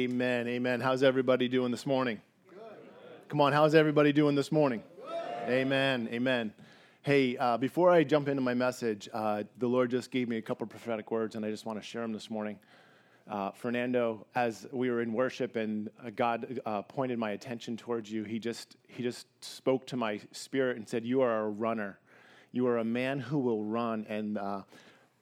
Amen. Amen. How's everybody doing this morning? Come on, how's everybody doing this morning? Amen. Amen. Hey, uh, before I jump into my message, uh, the Lord just gave me a couple prophetic words, and I just want to share them this morning. Uh, Fernando, as we were in worship and uh, God uh, pointed my attention towards you, he just he just spoke to my spirit and said, "You are a runner. You are a man who will run." And uh,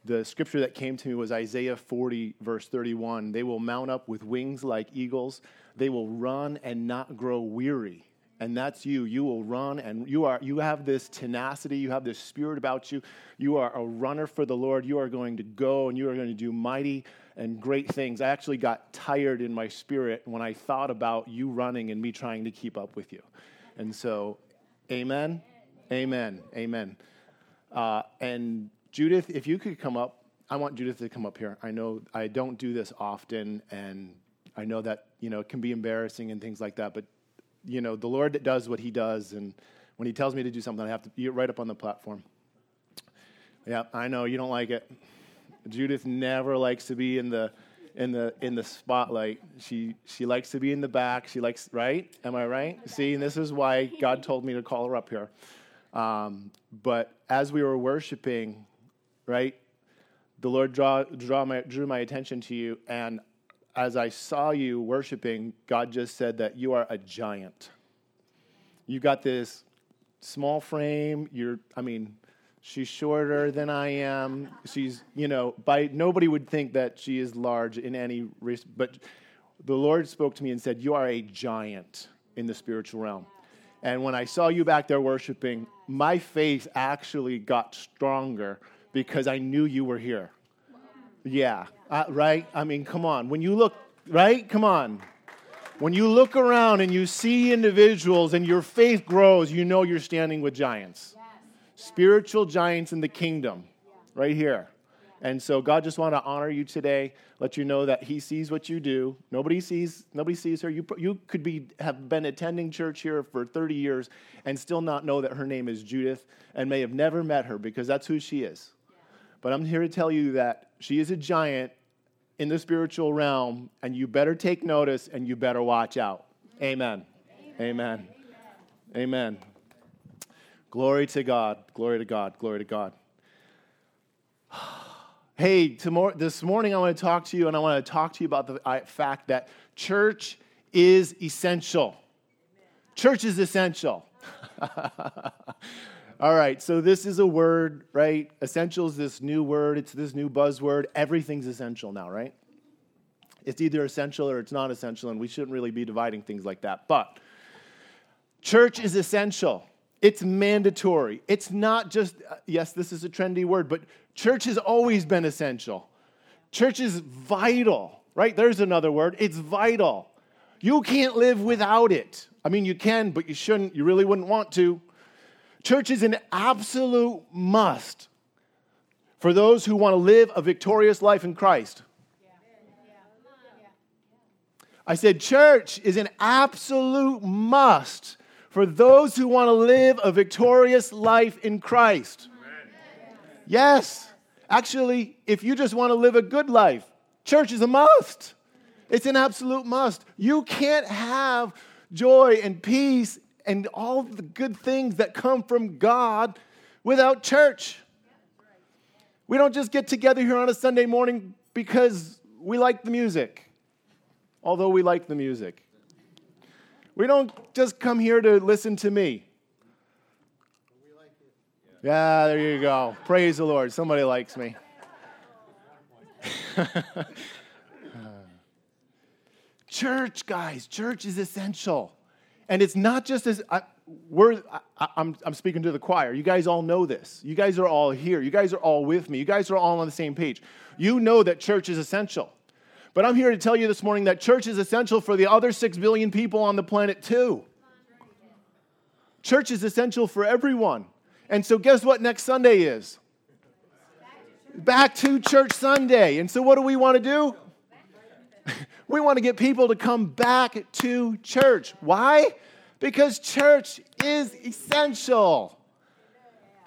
the scripture that came to me was Isaiah 40, verse 31. They will mount up with wings like eagles. They will run and not grow weary. And that's you. You will run and you are you have this tenacity. You have this spirit about you. You are a runner for the lord. You are going to go and you are going to do mighty and great things. I actually got tired in my spirit when i thought about you running and me trying to keep up with you. And so amen. Amen. Amen. Uh, and judith if you could come up i want judith to come up here i know i don't do this often and i know that you know it can be embarrassing and things like that but you know, the Lord does what he does, and when he tells me to do something, I have to be right up on the platform. Yeah, I know you don't like it. Judith never likes to be in the in the in the spotlight. She she likes to be in the back. She likes right. Am I right? See, and this is why God told me to call her up here. Um, but as we were worshiping, right, the Lord draw, draw my, drew my attention to you, and as I saw you worshiping, God just said that you are a giant. You got this small frame. You're, I mean, she's shorter than I am. She's, you know, by nobody would think that she is large in any, but the Lord spoke to me and said, "You are a giant in the spiritual realm." And when I saw you back there worshiping, my faith actually got stronger because I knew you were here. Yeah, uh, right? I mean, come on. When you look, right? Come on. When you look around and you see individuals and your faith grows, you know you're standing with giants. Yes. Spiritual giants in the kingdom, right here. And so God just want to honor you today, let you know that He sees what you do. Nobody sees, nobody sees her. You, you could be have been attending church here for 30 years and still not know that her name is Judith and may have never met her because that's who she is. But I'm here to tell you that she is a giant in the spiritual realm, and you better take notice and you better watch out. Amen. Amen. Amen. Glory to God. Glory to God. Glory to God. Hey, tomorrow, this morning I want to talk to you, and I want to talk to you about the uh, fact that church is essential. Church is essential. All right, so this is a word, right? Essential is this new word, it's this new buzzword. Everything's essential now, right? It's either essential or it's not essential, and we shouldn't really be dividing things like that. But church is essential, it's mandatory. It's not just, uh, yes, this is a trendy word, but church has always been essential. Church is vital, right? There's another word. It's vital. You can't live without it. I mean, you can, but you shouldn't. You really wouldn't want to. Church is an absolute must for those who want to live a victorious life in Christ. I said, church is an absolute must for those who want to live a victorious life in Christ. Yes, actually, if you just want to live a good life, church is a must. It's an absolute must. You can't have joy and peace and all the good things that come from God without church. We don't just get together here on a Sunday morning because we like the music, although we like the music. We don't just come here to listen to me. Yeah, there you go. Praise the Lord. Somebody likes me. church, guys, church is essential. And it's not just as I, we're, I, I'm, I'm speaking to the choir. You guys all know this. You guys are all here. You guys are all with me. You guys are all on the same page. You know that church is essential. But I'm here to tell you this morning that church is essential for the other six billion people on the planet, too. Church is essential for everyone. And so, guess what next Sunday is? Back to church Sunday. And so, what do we want to do? We want to get people to come back to church. Why? Because church is essential.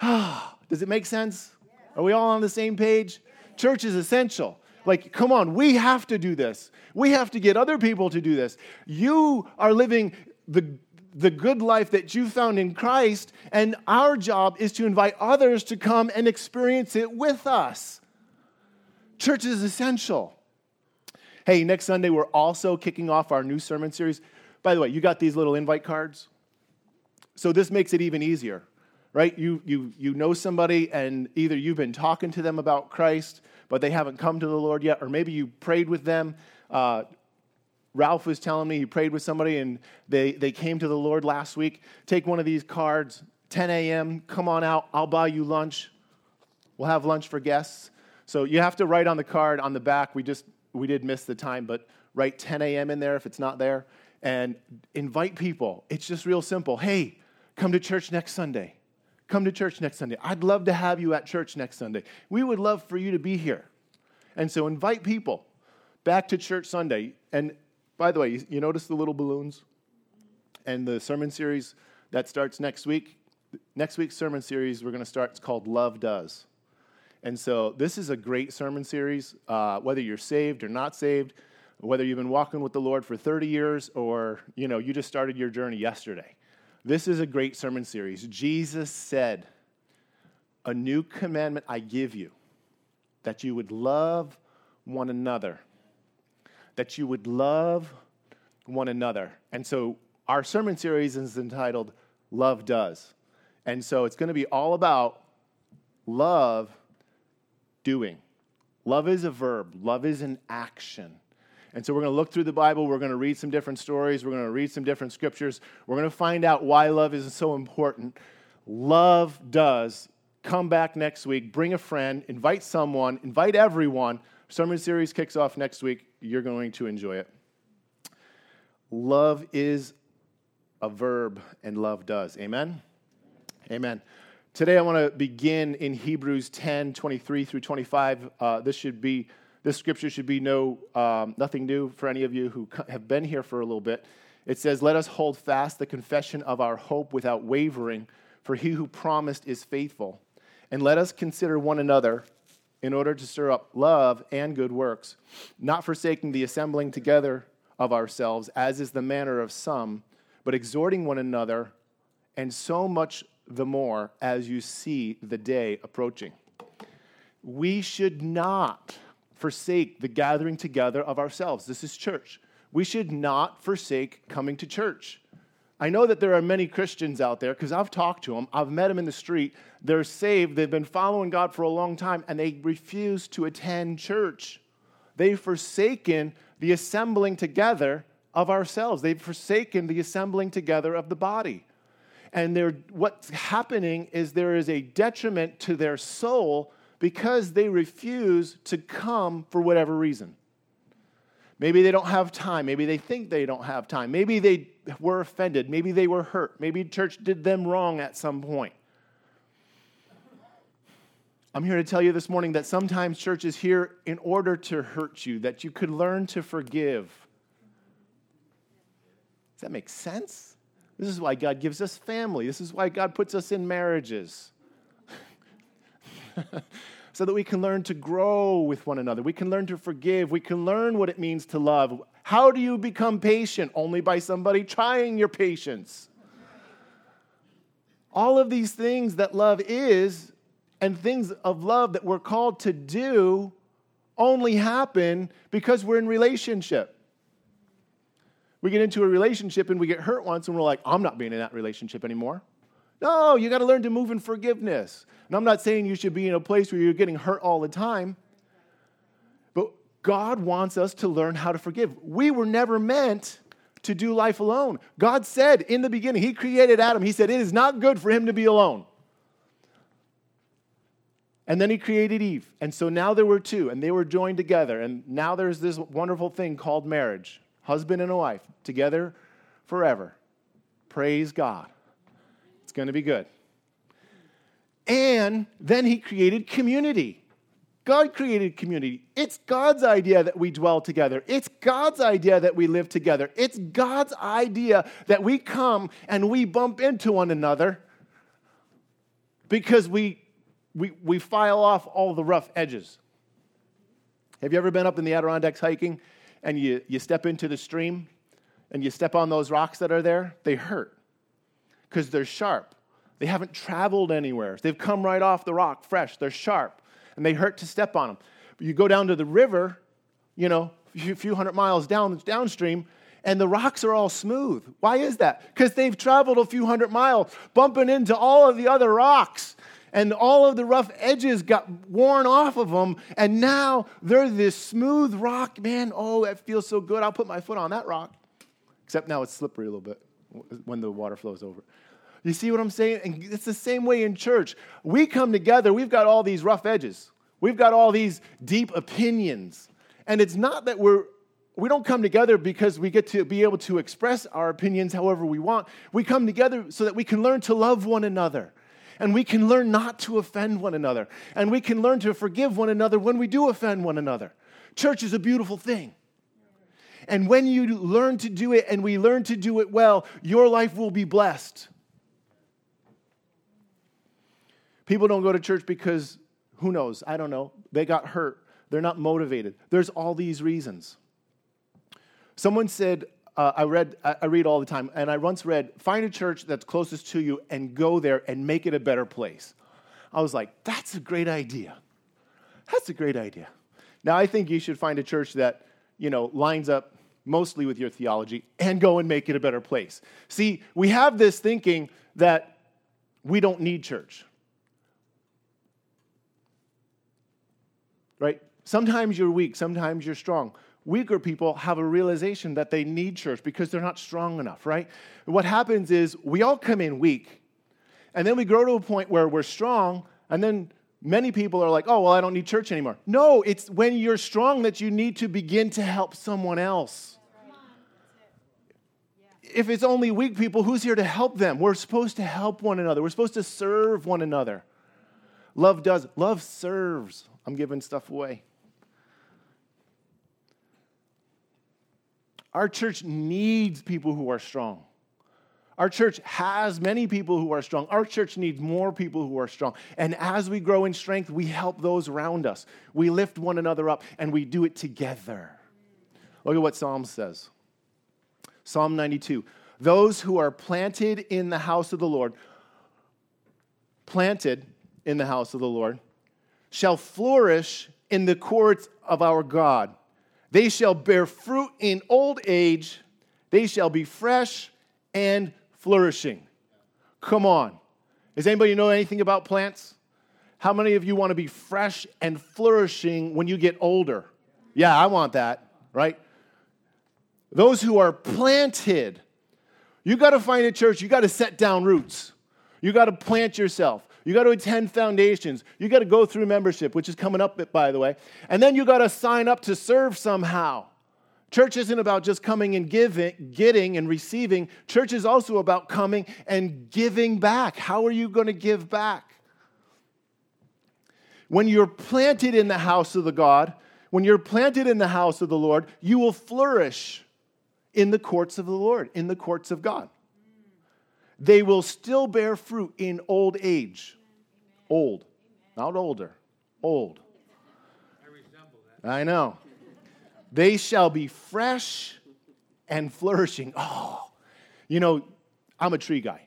Does it make sense? Are we all on the same page? Church is essential. Like, come on, we have to do this. We have to get other people to do this. You are living the, the good life that you found in Christ, and our job is to invite others to come and experience it with us. Church is essential. Hey, next Sunday, we're also kicking off our new sermon series. By the way, you got these little invite cards? So this makes it even easier, right? You, you, you know somebody, and either you've been talking to them about Christ, but they haven't come to the Lord yet, or maybe you prayed with them. Uh, Ralph was telling me he prayed with somebody and they, they came to the Lord last week. Take one of these cards, 10 a.m., come on out, I'll buy you lunch. We'll have lunch for guests. So you have to write on the card on the back. We just we did miss the time, but write 10 a.m. in there if it's not there and invite people. It's just real simple. Hey, come to church next Sunday. Come to church next Sunday. I'd love to have you at church next Sunday. We would love for you to be here. And so invite people back to church Sunday. And by the way, you, notice the little balloons and the sermon series that starts next week. Next week's sermon series we're going to start, it's called Love Does. And so this is a great sermon series, uh, whether you're saved or not saved, whether you've been walking with the Lord for 30 years or you know you just started your journey yesterday. This is a great sermon series. Jesus said, "A new commandment I give you, that you would love one another. That you would love one another." And so our sermon series is entitled Love Does. And so it's going to be all about love doing. Love is a verb, love is an action. And so we're going to look through the Bible. We're going to read some different stories. We're going to read some different scriptures. We're going to find out why love is so important. Love does. Come back next week. Bring a friend. Invite someone. Invite everyone. Sermon series kicks off next week. You're going to enjoy it. Love is a verb, and love does. Amen? Amen. Today, I want to begin in Hebrews 10 23 through 25. Uh, this should be this scripture should be no um, nothing new for any of you who have been here for a little bit. It says, "Let us hold fast the confession of our hope without wavering, for he who promised is faithful. And let us consider one another in order to stir up love and good works, not forsaking the assembling together of ourselves, as is the manner of some, but exhorting one another, and so much the more as you see the day approaching. We should not forsake the gathering together of ourselves. This is church. We should not forsake coming to church. I know that there are many Christians out there because I've talked to them, I've met them in the street. They're saved, they've been following God for a long time, and they refuse to attend church. They've forsaken the assembling together of ourselves, they've forsaken the assembling together of the body. And what's happening is there is a detriment to their soul because they refuse to come for whatever reason. Maybe they don't have time. Maybe they think they don't have time. Maybe they were offended. Maybe they were hurt. Maybe church did them wrong at some point. I'm here to tell you this morning that sometimes church is here in order to hurt you, that you could learn to forgive. Does that make sense? This is why God gives us family. This is why God puts us in marriages. so that we can learn to grow with one another. We can learn to forgive. We can learn what it means to love. How do you become patient? Only by somebody trying your patience. All of these things that love is and things of love that we're called to do only happen because we're in relationship. We get into a relationship and we get hurt once and we're like, I'm not being in that relationship anymore. No, you got to learn to move in forgiveness. And I'm not saying you should be in a place where you're getting hurt all the time, but God wants us to learn how to forgive. We were never meant to do life alone. God said in the beginning, He created Adam. He said, It is not good for him to be alone. And then He created Eve. And so now there were two, and they were joined together. And now there's this wonderful thing called marriage husband and a wife, together forever. Praise God. It's going to be good. And then he created community. God created community. It's God's idea that we dwell together. It's God's idea that we live together. It's God's idea that we come and we bump into one another because we, we, we file off all the rough edges. Have you ever been up in the Adirondacks hiking and you, you step into the stream and you step on those rocks that are there? They hurt because they're sharp. They haven't traveled anywhere. They've come right off the rock fresh. They're sharp and they hurt to step on them. But you go down to the river, you know, a few hundred miles down downstream, and the rocks are all smooth. Why is that? Because they've traveled a few hundred miles, bumping into all of the other rocks and all of the rough edges got worn off of them, and now they're this smooth rock. Man, oh, that feels so good. I'll put my foot on that rock. Except now it's slippery a little bit when the water flows over. You see what I'm saying? And it's the same way in church. We come together, we've got all these rough edges, we've got all these deep opinions. And it's not that we're we don't come together because we get to be able to express our opinions however we want. We come together so that we can learn to love one another and we can learn not to offend one another. And we can learn to forgive one another when we do offend one another. Church is a beautiful thing. And when you learn to do it and we learn to do it well, your life will be blessed. People don't go to church because, who knows, I don't know, they got hurt. They're not motivated. There's all these reasons. Someone said, uh, I read, I read all the time, and I once read, find a church that's closest to you and go there and make it a better place. I was like, that's a great idea. That's a great idea. Now, I think you should find a church that, you know, lines up mostly with your theology and go and make it a better place. See, we have this thinking that we don't need church. Right? Sometimes you're weak, sometimes you're strong weaker people have a realization that they need church because they're not strong enough, right? What happens is we all come in weak, and then we grow to a point where we're strong, and then many people are like, oh, well, I don't need church anymore. No, it's when you're strong that you need to begin to help someone else. If it's only weak people, who's here to help them? We're supposed to help one another. We're supposed to serve one another. Love does, love serves. I'm giving stuff away. Our church needs people who are strong. Our church has many people who are strong. Our church needs more people who are strong. And as we grow in strength, we help those around us. We lift one another up and we do it together. Look at what Psalm says Psalm 92 Those who are planted in the house of the Lord, planted in the house of the Lord, shall flourish in the courts of our God. They shall bear fruit in old age. They shall be fresh and flourishing. Come on. Does anybody know anything about plants? How many of you want to be fresh and flourishing when you get older? Yeah, I want that, right? Those who are planted, you got to find a church, you got to set down roots. You got to plant yourself. You got to attend foundations. You got to go through membership, which is coming up, by the way. And then you got to sign up to serve somehow. Church isn't about just coming and giving, getting and receiving. Church is also about coming and giving back. How are you going to give back? When you're planted in the house of the God, when you're planted in the house of the Lord, you will flourish in the courts of the Lord, in the courts of God they will still bear fruit in old age. Old, not older, old. I, I know. They shall be fresh and flourishing. Oh, you know, I'm a tree guy.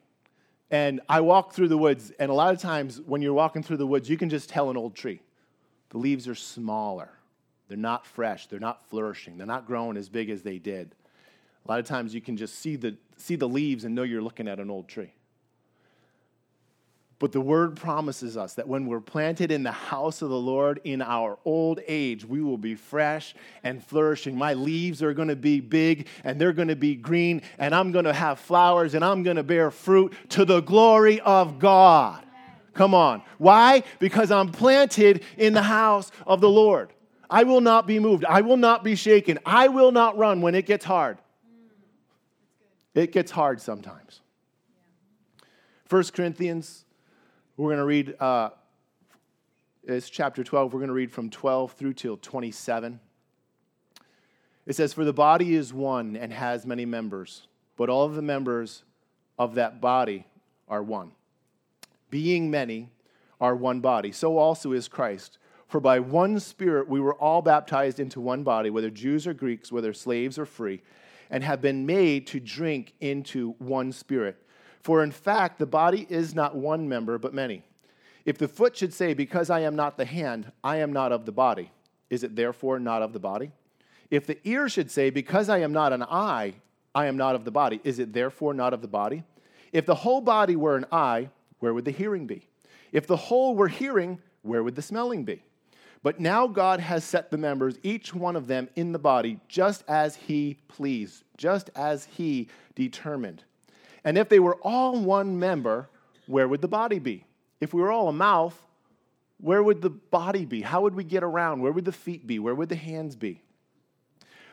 And I walk through the woods, and a lot of times when you're walking through the woods, you can just tell an old tree. The leaves are smaller. They're not fresh. They're not flourishing. They're not growing as big as they did. A lot of times you can just see the, see the leaves and know you're looking at an old tree. But the word promises us that when we're planted in the house of the Lord in our old age, we will be fresh and flourishing. My leaves are going to be big and they're going to be green, and I'm going to have flowers and I'm going to bear fruit to the glory of God. Come on. Why? Because I'm planted in the house of the Lord. I will not be moved. I will not be shaken. I will not run when it gets hard. It gets hard sometimes. First Corinthians, we're going to read, uh, it's chapter 12. We're going to read from 12 through till 27. It says, For the body is one and has many members, but all of the members of that body are one. Being many are one body, so also is Christ. For by one Spirit we were all baptized into one body, whether Jews or Greeks, whether slaves or free, and have been made to drink into one Spirit. For in fact, the body is not one member, but many. If the foot should say, Because I am not the hand, I am not of the body, is it therefore not of the body? If the ear should say, Because I am not an eye, I am not of the body, is it therefore not of the body? If the whole body were an eye, where would the hearing be? If the whole were hearing, where would the smelling be? But now God has set the members, each one of them, in the body, just as He pleased, just as He determined. And if they were all one member, where would the body be? If we were all a mouth, where would the body be? How would we get around? Where would the feet be? Where would the hands be?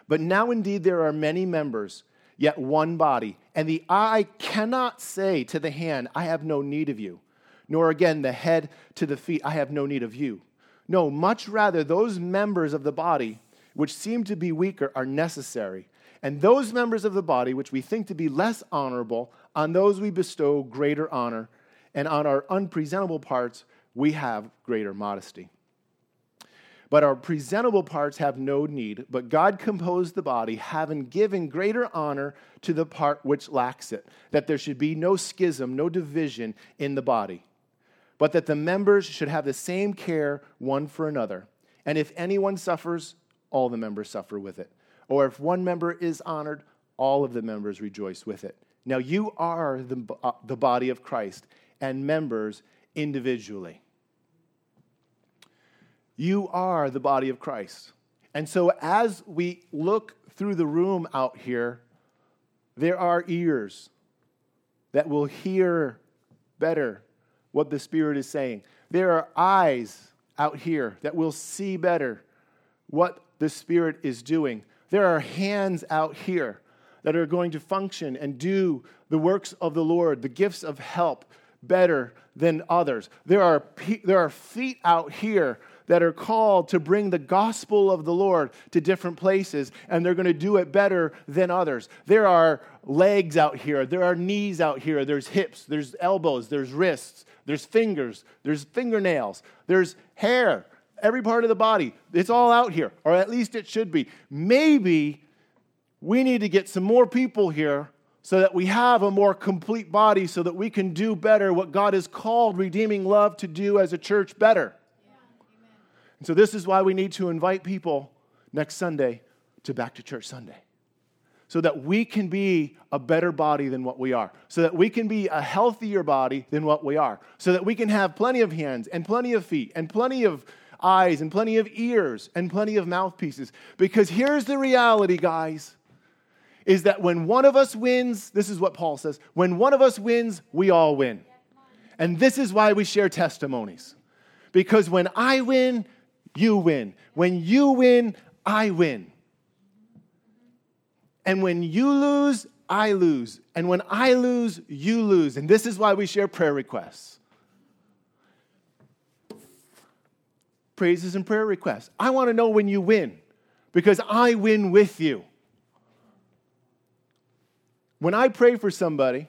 But now indeed there are many members, yet one body. And the eye cannot say to the hand, I have no need of you, nor again the head to the feet, I have no need of you. No, much rather, those members of the body which seem to be weaker are necessary. And those members of the body which we think to be less honorable, on those we bestow greater honor, and on our unpresentable parts we have greater modesty. But our presentable parts have no need, but God composed the body, having given greater honor to the part which lacks it, that there should be no schism, no division in the body but that the members should have the same care one for another. And if anyone suffers, all the members suffer with it. Or if one member is honored, all of the members rejoice with it. Now you are the, uh, the body of Christ and members individually. You are the body of Christ. And so as we look through the room out here, there are ears that will hear better what the Spirit is saying. There are eyes out here that will see better what the Spirit is doing. There are hands out here that are going to function and do the works of the Lord, the gifts of help better than others. There are, there are feet out here that are called to bring the gospel of the Lord to different places, and they're going to do it better than others. There are legs out here, there are knees out here, there's hips, there's elbows, there's wrists, there's fingers, there's fingernails, there's hair, every part of the body. It's all out here, or at least it should be. Maybe we need to get some more people here so that we have a more complete body so that we can do better what God has called redeeming love to do as a church better. And so, this is why we need to invite people next Sunday to Back to Church Sunday so that we can be a better body than what we are, so that we can be a healthier body than what we are, so that we can have plenty of hands and plenty of feet and plenty of eyes and plenty of ears and plenty of mouthpieces. Because here's the reality, guys, is that when one of us wins, this is what Paul says, when one of us wins, we all win. And this is why we share testimonies. Because when I win, you win. When you win, I win. And when you lose, I lose. And when I lose, you lose. And this is why we share prayer requests. Praises and prayer requests. I want to know when you win because I win with you. When I pray for somebody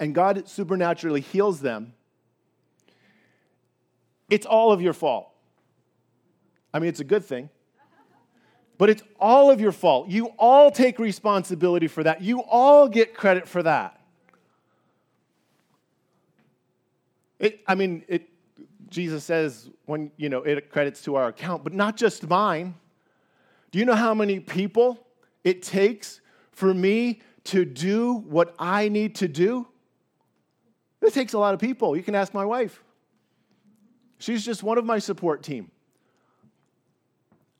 and God supernaturally heals them, it's all of your fault. I mean, it's a good thing. But it's all of your fault. You all take responsibility for that. You all get credit for that. It, I mean, it, Jesus says when, you know, it credits to our account, but not just mine. Do you know how many people it takes for me to do what I need to do? It takes a lot of people. You can ask my wife. She's just one of my support team.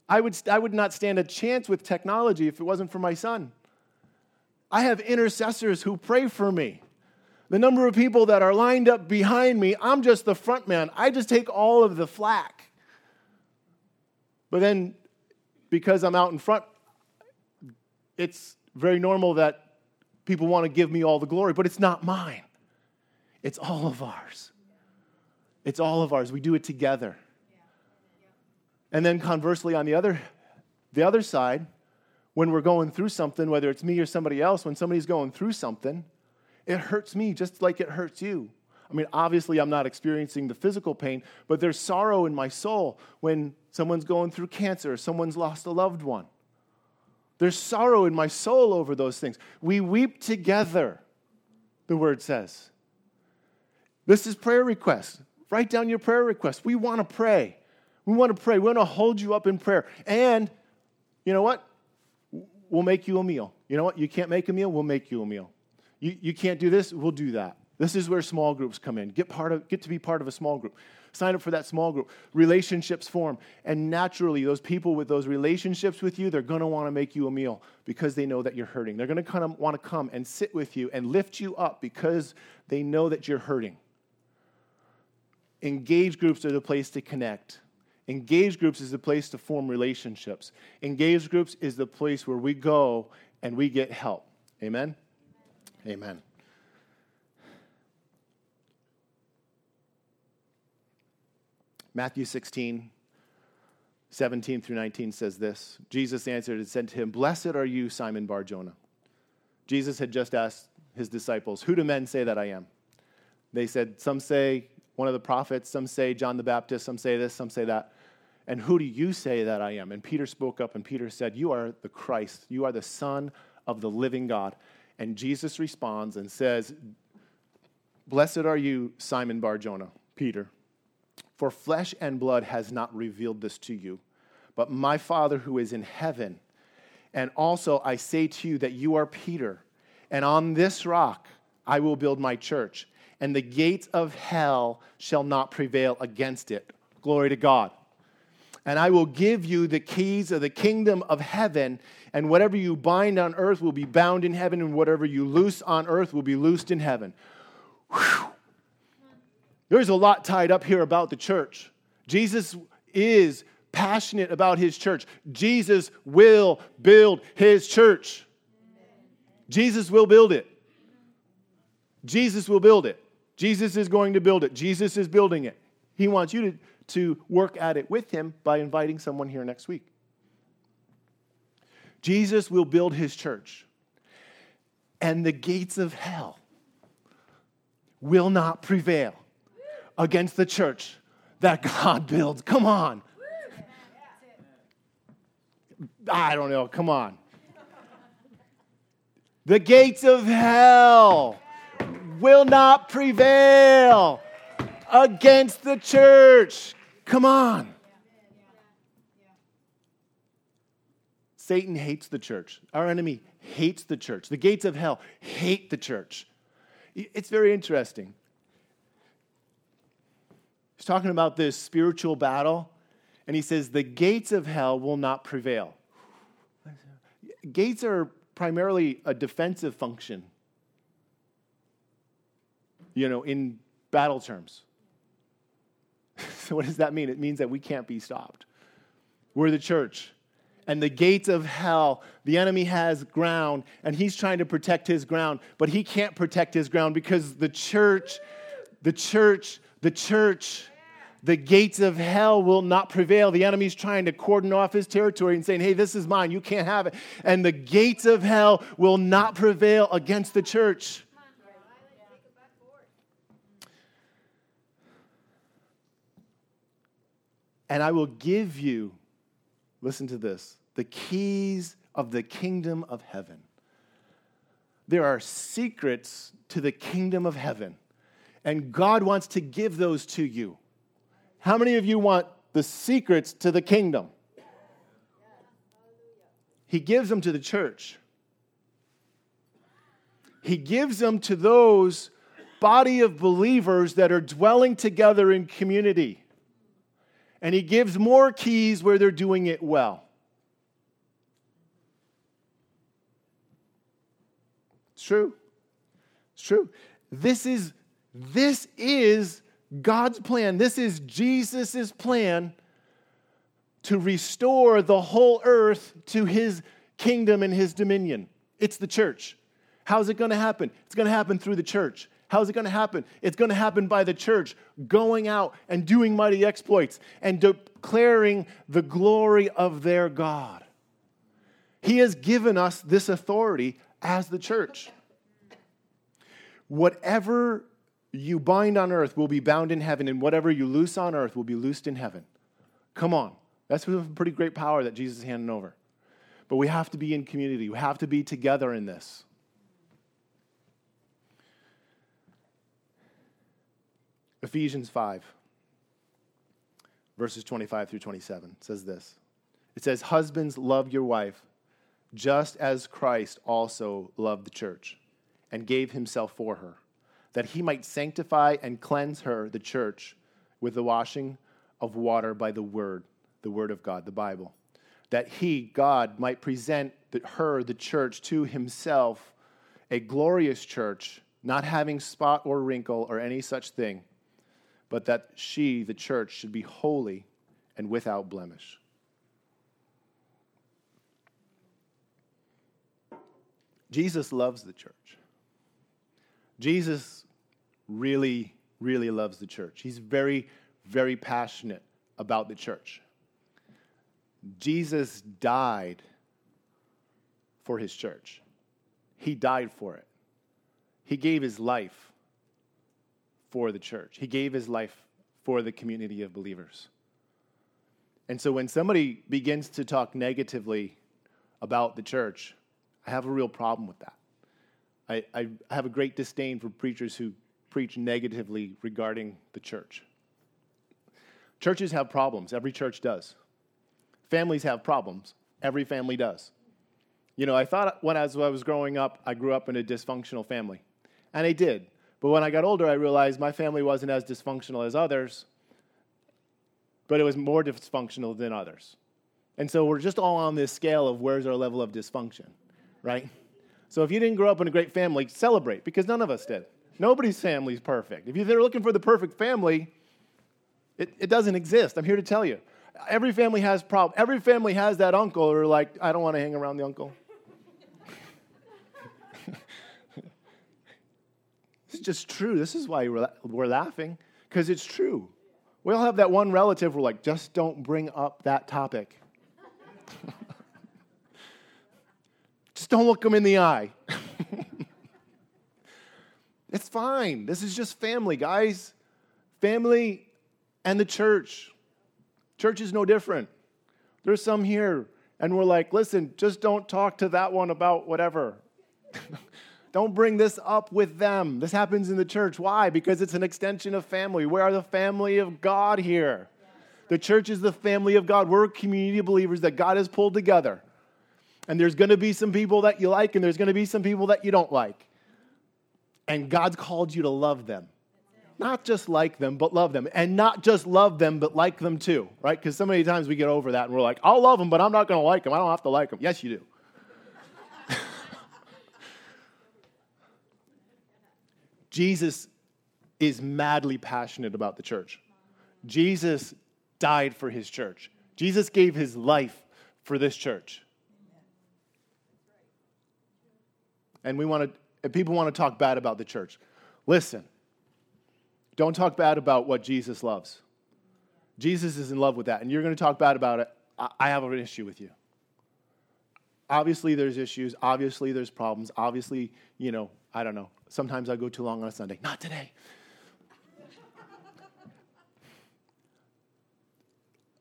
I would, I would not stand a chance with technology if it wasn't for my son. I have intercessors who pray for me. The number of people that are lined up behind me, I'm just the front man. I just take all of the flack. But then, because I'm out in front, it's very normal that people want to give me all the glory, but it's not mine. It's all of ours. It's all of ours. We do it together. And then conversely, on the other, the other side, when we're going through something, whether it's me or somebody else, when somebody's going through something, it hurts me just like it hurts you. I mean, obviously, I'm not experiencing the physical pain, but there's sorrow in my soul when someone's going through cancer, someone's lost a loved one. There's sorrow in my soul over those things. We weep together, the word says. This is prayer requests. Write down your prayer requests. We want to pray. We want to pray. We want to hold you up in prayer. And you know what? We'll make you a meal. You know what? You can't make a meal, we'll make you a meal. You, you can't do this, we'll do that. This is where small groups come in. Get, part of, get to be part of a small group. Sign up for that small group. Relationships form. And naturally, those people with those relationships with you, they're going to want to make you a meal because they know that you're hurting. They're going to kind of want to come and sit with you and lift you up because they know that you're hurting. Engage groups are the place to connect. Engage groups is the place to form relationships. Engage groups is the place where we go and we get help. Amen? Amen. Matthew 16, 17 through 19 says this Jesus answered and said to him, Blessed are you, Simon Bar Jonah. Jesus had just asked his disciples, Who do men say that I am? They said, Some say one of the prophets, some say John the Baptist, some say this, some say that. And who do you say that I am? And Peter spoke up, and Peter said, You are the Christ. You are the Son of the living God. And Jesus responds and says, Blessed are you, Simon Barjona, Peter, for flesh and blood has not revealed this to you, but my Father who is in heaven. And also I say to you that you are Peter, and on this rock I will build my church, and the gates of hell shall not prevail against it. Glory to God and I will give you the keys of the kingdom of heaven, and whatever you bind on earth will be bound in heaven, and whatever you loose on earth will be loosed in heaven. Whew. There's a lot tied up here about the church. Jesus is passionate about his church. Jesus will build his church. Jesus will build it. Jesus will build it. Jesus is going to build it. Jesus is building it. He wants you to to work at it with him by inviting someone here next week. Jesus will build his church, and the gates of hell will not prevail against the church that God builds. Come on. I don't know. Come on. The gates of hell will not prevail against the church. Come on. Satan hates the church. Our enemy hates the church. The gates of hell hate the church. It's very interesting. He's talking about this spiritual battle, and he says, The gates of hell will not prevail. Gates are primarily a defensive function, you know, in battle terms. So, what does that mean? It means that we can't be stopped. We're the church. And the gates of hell, the enemy has ground, and he's trying to protect his ground, but he can't protect his ground because the church, the church, the church, the gates of hell will not prevail. The enemy's trying to cordon off his territory and saying, hey, this is mine, you can't have it. And the gates of hell will not prevail against the church. And I will give you, listen to this, the keys of the kingdom of heaven. There are secrets to the kingdom of heaven, and God wants to give those to you. How many of you want the secrets to the kingdom? He gives them to the church. He gives them to those body of believers that are dwelling together in community and he gives more keys where they're doing it well. It's true. It's true. This is this is God's plan. This is Jesus' plan to restore the whole earth to his kingdom and his dominion. It's the church. How's it going to happen? It's going to happen through the church. How's it going to happen? It's going to happen by the church going out and doing mighty exploits and declaring the glory of their God. He has given us this authority as the church. Whatever you bind on earth will be bound in heaven, and whatever you loose on earth will be loosed in heaven. Come on. That's a pretty great power that Jesus is handing over. But we have to be in community, we have to be together in this. Ephesians 5, verses 25 through 27 says this. It says, Husbands, love your wife, just as Christ also loved the church and gave himself for her, that he might sanctify and cleanse her, the church, with the washing of water by the word, the word of God, the Bible, that he, God, might present her, the church, to himself, a glorious church, not having spot or wrinkle or any such thing but that she, the church, should be holy and without blemish. Jesus loves the church. Jesus really, really loves the church. He's very, very passionate about the church. Jesus died for his church, he died for it. He gave his life for the church. He gave his life for the community of believers. And so when somebody begins to talk negatively about the church, I have a real problem with that. I, I have a great disdain for preachers who preach negatively regarding the church. Churches have problems, every church does. Families have problems, every family does. You know, I thought when as I was growing up, I grew up in a dysfunctional family. And I did. But when I got older, I realized my family wasn't as dysfunctional as others, but it was more dysfunctional than others. And so we're just all on this scale of where's our level of dysfunction, right? So if you didn't grow up in a great family, celebrate because none of us did. Nobody's family is perfect. If you're looking for the perfect family, it, it doesn't exist. I'm here to tell you. Every family has problems. Every family has that uncle or like, I don't want to hang around the uncle. Just true. This is why we're, we're laughing, because it's true. We all have that one relative we're like, just don't bring up that topic. just don't look them in the eye. it's fine. This is just family, guys. Family and the church. Church is no different. There's some here, and we're like, listen, just don't talk to that one about whatever. Don't bring this up with them. This happens in the church. Why? Because it's an extension of family. We are the family of God here. The church is the family of God. We're a community of believers that God has pulled together. And there's going to be some people that you like, and there's going to be some people that you don't like. And God's called you to love them. Not just like them, but love them. And not just love them, but like them too, right? Because so many times we get over that and we're like, I'll love them, but I'm not going to like them. I don't have to like them. Yes, you do. Jesus is madly passionate about the church. Jesus died for his church. Jesus gave his life for this church. And we want to, people want to talk bad about the church. Listen, don't talk bad about what Jesus loves. Jesus is in love with that, and you're going to talk bad about it. I have an issue with you. Obviously, there's issues. Obviously, there's problems. Obviously, you know, I don't know. Sometimes I go too long on a Sunday. Not today.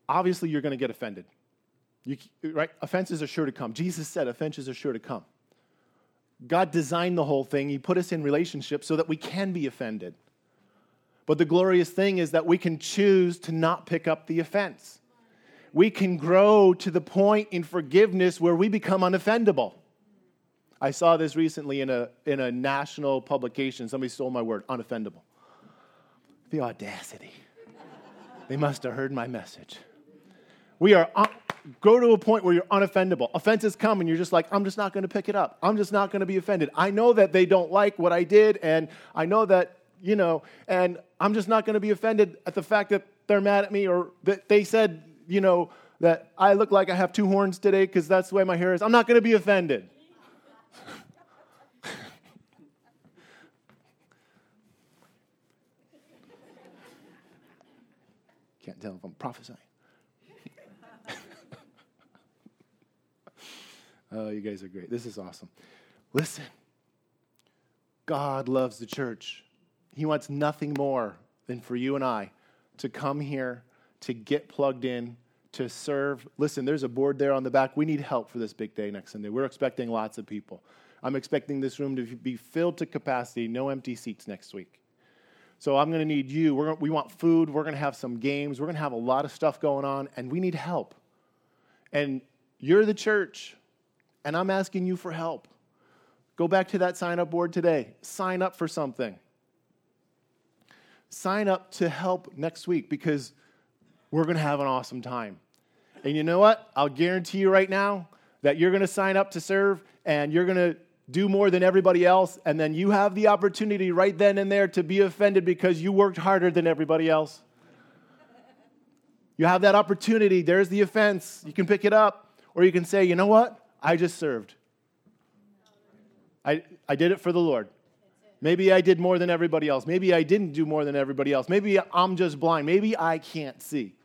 Obviously, you're going to get offended. You, right? Offenses are sure to come. Jesus said offenses are sure to come. God designed the whole thing. He put us in relationships so that we can be offended. But the glorious thing is that we can choose to not pick up the offense. We can grow to the point in forgiveness where we become unoffendable. I saw this recently in a, in a national publication. Somebody stole my word, unoffendable. The audacity. they must have heard my message. We are, un- go to a point where you're unoffendable. Offenses come and you're just like, I'm just not going to pick it up. I'm just not going to be offended. I know that they don't like what I did, and I know that, you know, and I'm just not going to be offended at the fact that they're mad at me or that they said, you know, that I look like I have two horns today because that's the way my hair is. I'm not going to be offended. Can't tell if I'm prophesying. oh, you guys are great. This is awesome. Listen, God loves the church. He wants nothing more than for you and I to come here, to get plugged in, to serve. Listen, there's a board there on the back. We need help for this big day next Sunday. We're expecting lots of people. I'm expecting this room to be filled to capacity, no empty seats next week. So I'm going to need you. We're, we want food. We're going to have some games. We're going to have a lot of stuff going on, and we need help. And you're the church, and I'm asking you for help. Go back to that sign up board today. Sign up for something. Sign up to help next week because we're going to have an awesome time. And you know what? I'll guarantee you right now that you're going to sign up to serve and you're going to do more than everybody else. And then you have the opportunity right then and there to be offended because you worked harder than everybody else. You have that opportunity. There's the offense. You can pick it up. Or you can say, you know what? I just served. I, I did it for the Lord. Maybe I did more than everybody else. Maybe I didn't do more than everybody else. Maybe I'm just blind. Maybe I can't see.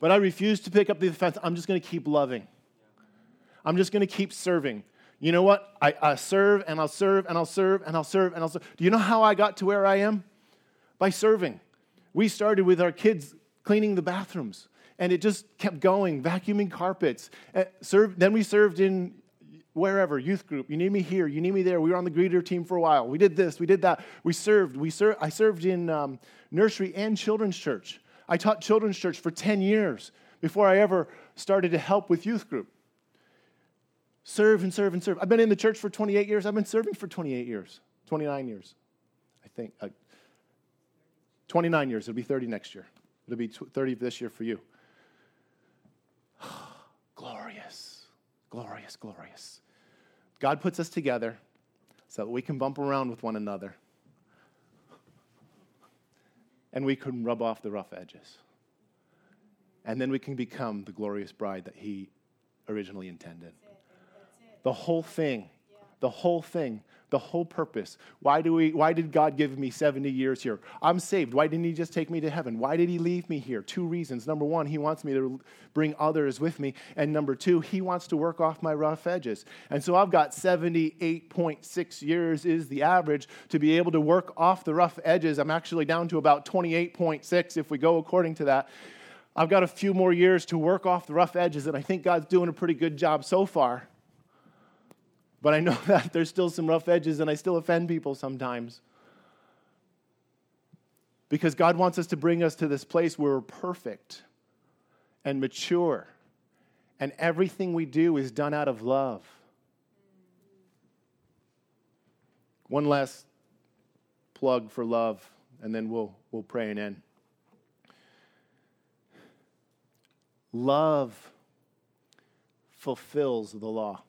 But I refuse to pick up the offense. I'm just going to keep loving. I'm just going to keep serving. You know what? I, I serve and I'll serve and I'll serve and I'll serve and I'll serve. Do you know how I got to where I am? By serving. We started with our kids cleaning the bathrooms and it just kept going, vacuuming carpets. Uh, served, then we served in wherever, youth group. You need me here, you need me there. We were on the greeter team for a while. We did this, we did that. We served. We served. I served in um, nursery and children's church. I taught children's church for 10 years before I ever started to help with youth group. Serve and serve and serve. I've been in the church for 28 years. I've been serving for 28 years, 29 years, I think. Uh, 29 years. It'll be 30 next year. It'll be 30 this year for you. glorious, glorious, glorious. God puts us together so that we can bump around with one another and we can rub off the rough edges. And then we can become the glorious bride that He originally intended. The whole thing, the whole thing the whole purpose. Why, do we, why did God give me 70 years here? I'm saved. Why didn't He just take me to heaven? Why did He leave me here? Two reasons. Number one, He wants me to bring others with me. And number two, He wants to work off my rough edges. And so I've got 78.6 years is the average to be able to work off the rough edges. I'm actually down to about 28.6 if we go according to that. I've got a few more years to work off the rough edges, and I think God's doing a pretty good job so far. But I know that there's still some rough edges and I still offend people sometimes. Because God wants us to bring us to this place where we're perfect and mature, and everything we do is done out of love. One last plug for love, and then we'll, we'll pray and end. Love fulfills the law.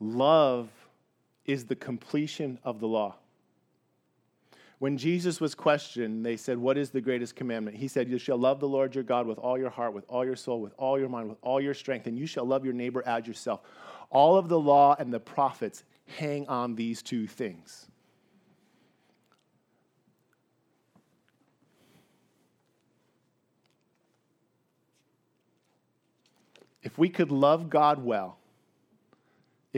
Love is the completion of the law. When Jesus was questioned, they said, What is the greatest commandment? He said, You shall love the Lord your God with all your heart, with all your soul, with all your mind, with all your strength, and you shall love your neighbor as yourself. All of the law and the prophets hang on these two things. If we could love God well,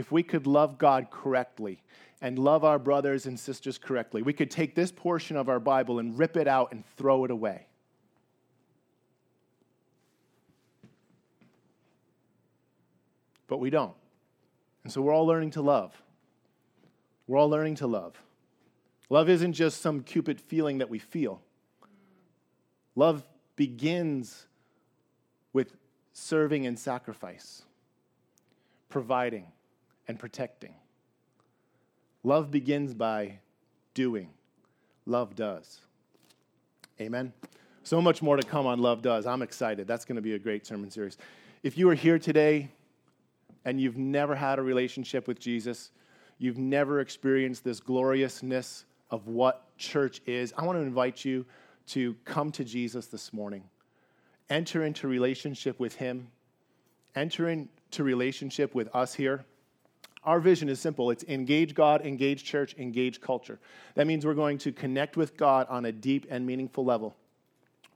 if we could love God correctly and love our brothers and sisters correctly, we could take this portion of our Bible and rip it out and throw it away. But we don't. And so we're all learning to love. We're all learning to love. Love isn't just some cupid feeling that we feel. Love begins with serving and sacrifice, providing and protecting. Love begins by doing. Love does. Amen. So much more to come on Love Does. I'm excited. That's going to be a great sermon series. If you are here today and you've never had a relationship with Jesus, you've never experienced this gloriousness of what church is, I want to invite you to come to Jesus this morning. Enter into relationship with Him, enter into relationship with us here. Our vision is simple it's engage God, engage church, engage culture. That means we're going to connect with God on a deep and meaningful level.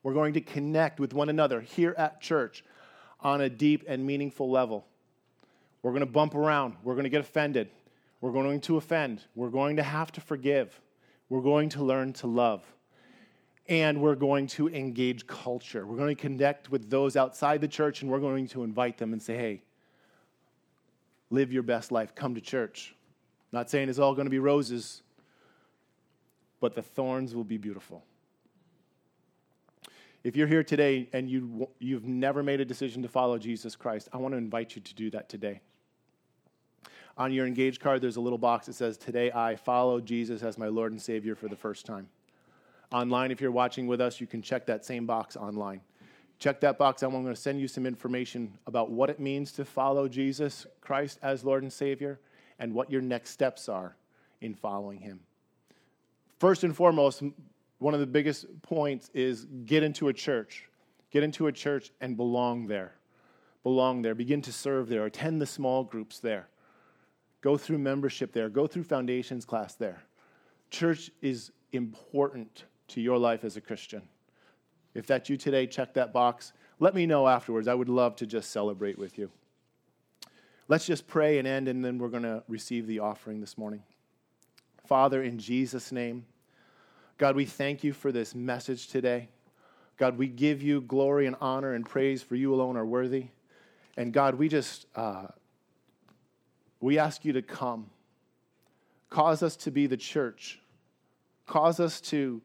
We're going to connect with one another here at church on a deep and meaningful level. We're going to bump around. We're going to get offended. We're going to offend. We're going to have to forgive. We're going to learn to love. And we're going to engage culture. We're going to connect with those outside the church and we're going to invite them and say, hey, live your best life. Come to church. Not saying it's all going to be roses, but the thorns will be beautiful. If you're here today and you, you've never made a decision to follow Jesus Christ, I want to invite you to do that today. On your engaged card, there's a little box that says, Today I follow Jesus as my Lord and Savior for the first time. Online, if you're watching with us, you can check that same box online. Check that box I'm going to send you some information about what it means to follow Jesus Christ as Lord and Savior and what your next steps are in following Him. First and foremost, one of the biggest points is get into a church. Get into a church and belong there. Belong there. Begin to serve there. Attend the small groups there. Go through membership there. Go through foundations class there. Church is important to your life as a Christian. If that's you today, check that box. Let me know afterwards. I would love to just celebrate with you. Let's just pray and end, and then we're going to receive the offering this morning. Father, in Jesus' name, God, we thank you for this message today. God, we give you glory and honor and praise for you alone are worthy. And God, we just, uh, we ask you to come. Cause us to be the church. Cause us to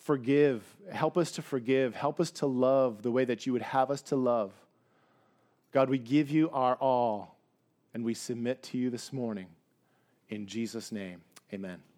forgive. Help us to forgive. Help us to love the way that you would have us to love. God, we give you our all and we submit to you this morning. In Jesus' name, amen.